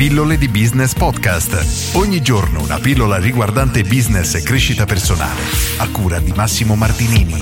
Pillole di Business Podcast. Ogni giorno una pillola riguardante business e crescita personale. A cura di Massimo Martinini.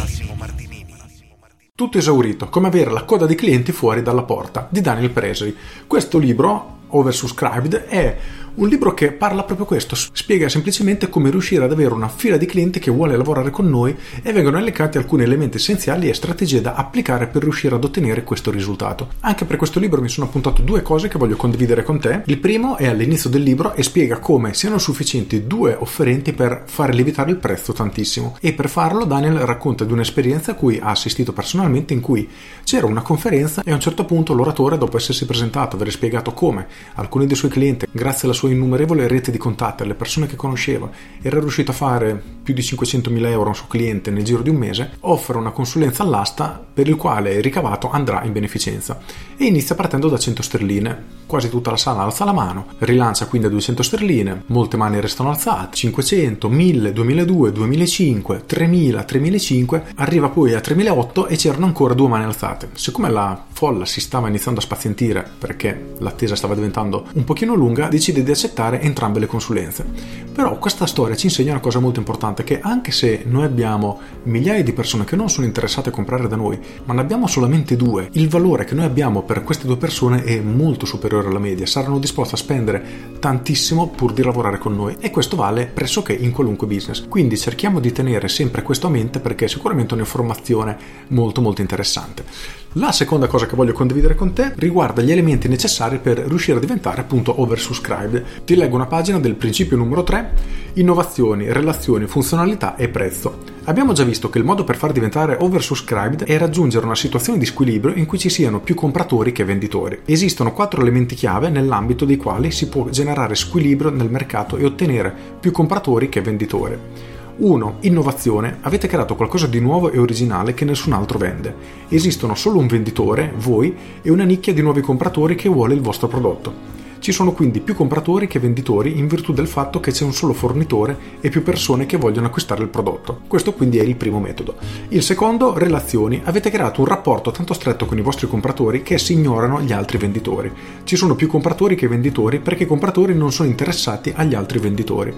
Tutto esaurito, come avere la coda di clienti fuori dalla porta, di Daniel Presley. Questo libro, Oversubscribed, è un libro che parla proprio questo, spiega semplicemente come riuscire ad avere una fila di clienti che vuole lavorare con noi e vengono elencati alcuni elementi essenziali e strategie da applicare per riuscire ad ottenere questo risultato. Anche per questo libro mi sono appuntato due cose che voglio condividere con te. Il primo è all'inizio del libro e spiega come siano sufficienti due offerenti per fare lievitare il prezzo tantissimo e per farlo Daniel racconta di un'esperienza a cui ha assistito personalmente in cui c'era una conferenza e a un certo punto l'oratore dopo essersi presentato, aver spiegato come alcuni dei suoi clienti grazie alla sua sua innumerevole rete di contatti, alle persone che conosceva, era riuscito a fare più di 500.000 euro a un suo cliente nel giro di un mese, offre una consulenza all'asta per il quale il ricavato andrà in beneficenza e inizia partendo da 100 sterline. Quasi tutta la sala alza la mano, rilancia quindi a 200 sterline, molte mani restano alzate, 500, 1000, 2002, 2005, 3000, 3005, arriva poi a 3008 e c'erano ancora due mani alzate. Siccome la folla si stava iniziando a spazientire perché l'attesa stava diventando un pochino lunga, decide di accettare entrambe le consulenze. Però questa storia ci insegna una cosa molto importante, che anche se noi abbiamo migliaia di persone che non sono interessate a comprare da noi, ma ne abbiamo solamente due, il valore che noi abbiamo per queste due persone è molto superiore alla media, saranno disposte a spendere tantissimo pur di lavorare con noi e questo vale pressoché in qualunque business. Quindi cerchiamo di tenere sempre questo a mente perché è sicuramente un'informazione molto molto interessante. La seconda cosa che voglio condividere con te riguarda gli elementi necessari per riuscire a diventare appunto oversubscribed. Ti leggo una pagina del principio numero 3, innovazioni, relazioni, funzionalità e prezzo. Abbiamo già visto che il modo per far diventare oversubscribed è raggiungere una situazione di squilibrio in cui ci siano più compratori che venditori. Esistono quattro elementi chiave nell'ambito dei quali si può generare squilibrio nel mercato e ottenere più compratori che venditori. 1. Innovazione. Avete creato qualcosa di nuovo e originale che nessun altro vende. Esistono solo un venditore, voi, e una nicchia di nuovi compratori che vuole il vostro prodotto. Ci sono quindi più compratori che venditori in virtù del fatto che c'è un solo fornitore e più persone che vogliono acquistare il prodotto. Questo quindi è il primo metodo. Il secondo, relazioni. Avete creato un rapporto tanto stretto con i vostri compratori che si ignorano gli altri venditori. Ci sono più compratori che venditori perché i compratori non sono interessati agli altri venditori.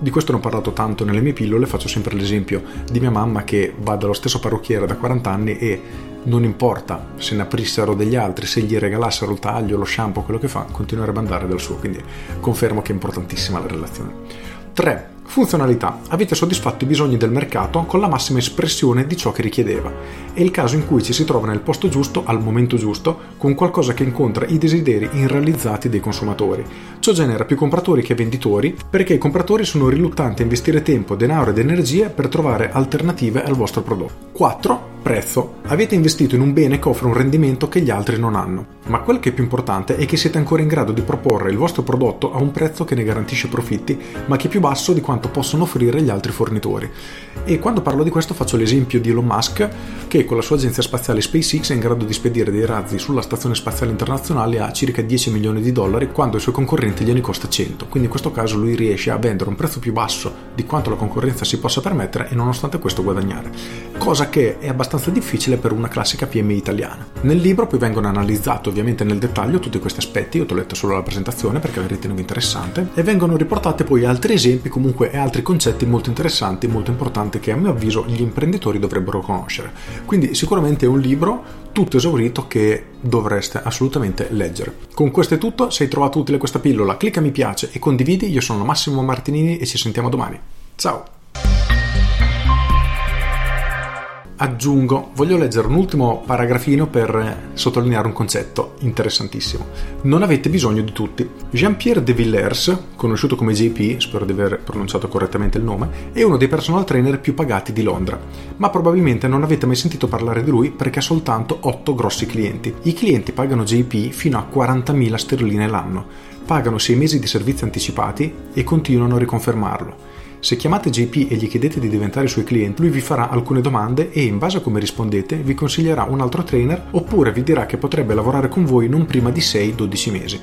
Di questo ne ho parlato tanto nelle mie pillole, faccio sempre l'esempio di mia mamma che va dallo stesso parrucchiere da 40 anni e non importa se ne aprissero degli altri, se gli regalassero il taglio, lo shampoo, quello che fa, continuerebbe ad andare dal suo, quindi confermo che è importantissima la relazione. 3. Funzionalità. Avete soddisfatto i bisogni del mercato con la massima espressione di ciò che richiedeva. È il caso in cui ci si trova nel posto giusto al momento giusto con qualcosa che incontra i desideri irrealizzati dei consumatori. Ciò genera più compratori che venditori perché i compratori sono riluttanti a investire tempo, denaro ed energie per trovare alternative al vostro prodotto. 4 Prezzo. Avete investito in un bene che offre un rendimento che gli altri non hanno. Ma quel che è più importante è che siete ancora in grado di proporre il vostro prodotto a un prezzo che ne garantisce profitti, ma che è più basso di quanto possono offrire gli altri fornitori. E quando parlo di questo faccio l'esempio di Elon Musk, che con la sua agenzia spaziale SpaceX è in grado di spedire dei razzi sulla stazione spaziale internazionale a circa 10 milioni di dollari, quando ai suoi concorrenti gliene costa 100. Quindi in questo caso lui riesce a vendere un prezzo più basso di quanto la concorrenza si possa permettere e nonostante questo guadagnare. Cosa che è abbastanza difficile per una classica PMI italiana. Nel libro poi vengono analizzati ovviamente nel dettaglio tutti questi aspetti, io ti ho letto solo la presentazione perché la ritenevo interessante, e vengono riportati poi altri esempi comunque e altri concetti molto interessanti, molto importanti che a mio avviso gli imprenditori dovrebbero conoscere. Quindi sicuramente è un libro tutto esaurito che dovreste assolutamente leggere. Con questo è tutto, se hai trovato utile questa pillola clicca mi piace e condividi, io sono Massimo Martinini e ci sentiamo domani. Ciao! Aggiungo, voglio leggere un ultimo paragrafino per sottolineare un concetto interessantissimo. Non avete bisogno di tutti. Jean-Pierre de Villers, conosciuto come JP, spero di aver pronunciato correttamente il nome, è uno dei personal trainer più pagati di Londra, ma probabilmente non avete mai sentito parlare di lui perché ha soltanto 8 grossi clienti. I clienti pagano JP fino a 40.000 sterline l'anno, pagano 6 mesi di servizi anticipati e continuano a riconfermarlo. Se chiamate JP e gli chiedete di diventare suoi clienti, lui vi farà alcune domande e in base a come rispondete vi consiglierà un altro trainer oppure vi dirà che potrebbe lavorare con voi non prima di 6-12 mesi.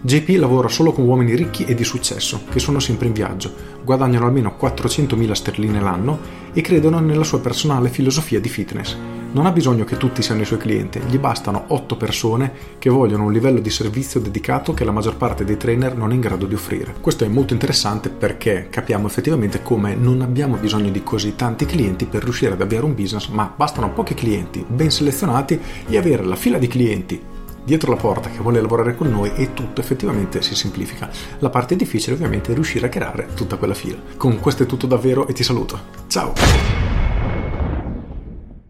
JP lavora solo con uomini ricchi e di successo, che sono sempre in viaggio, guadagnano almeno 400.000 sterline l'anno e credono nella sua personale filosofia di fitness. Non ha bisogno che tutti siano i suoi clienti, gli bastano 8 persone che vogliono un livello di servizio dedicato che la maggior parte dei trainer non è in grado di offrire. Questo è molto interessante perché capiamo effettivamente come non abbiamo bisogno di così tanti clienti per riuscire ad avviare un business, ma bastano pochi clienti ben selezionati e avere la fila di clienti dietro la porta che vuole lavorare con noi e tutto effettivamente si semplifica. La parte difficile ovviamente è riuscire a creare tutta quella fila. Con questo è tutto davvero e ti saluto. Ciao!